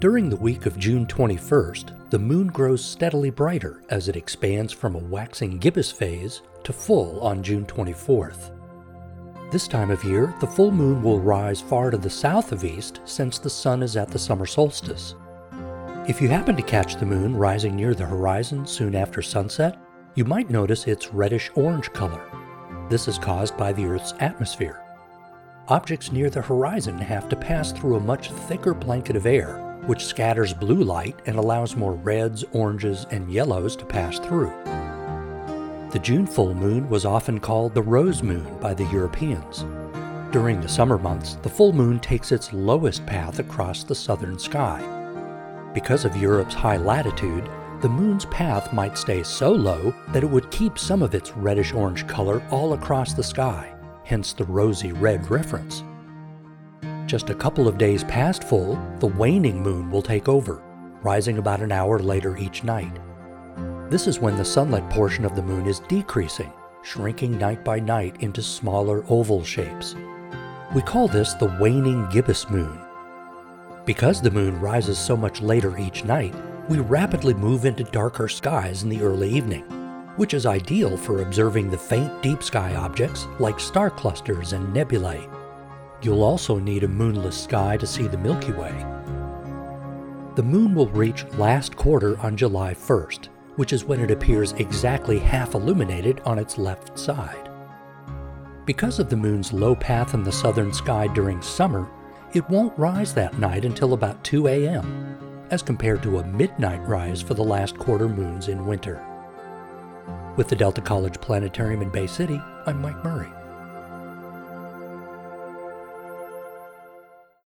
During the week of June 21st, the moon grows steadily brighter as it expands from a waxing gibbous phase to full on June 24th. This time of year, the full moon will rise far to the south of east since the sun is at the summer solstice. If you happen to catch the moon rising near the horizon soon after sunset, you might notice its reddish orange color. This is caused by the Earth's atmosphere. Objects near the horizon have to pass through a much thicker blanket of air which scatters blue light and allows more reds, oranges, and yellows to pass through. The June full moon was often called the rose moon by the Europeans. During the summer months, the full moon takes its lowest path across the southern sky. Because of Europe's high latitude, the moon's path might stay so low that it would keep some of its reddish orange color all across the sky, hence the rosy red reference. Just a couple of days past full, the waning moon will take over, rising about an hour later each night. This is when the sunlit portion of the moon is decreasing, shrinking night by night into smaller oval shapes. We call this the waning gibbous moon. Because the moon rises so much later each night, we rapidly move into darker skies in the early evening, which is ideal for observing the faint deep sky objects like star clusters and nebulae. You'll also need a moonless sky to see the Milky Way. The moon will reach last quarter on July 1st, which is when it appears exactly half illuminated on its left side. Because of the moon's low path in the southern sky during summer, it won't rise that night until about 2 a.m., as compared to a midnight rise for the last quarter moons in winter. With the Delta College Planetarium in Bay City, I'm Mike Murray.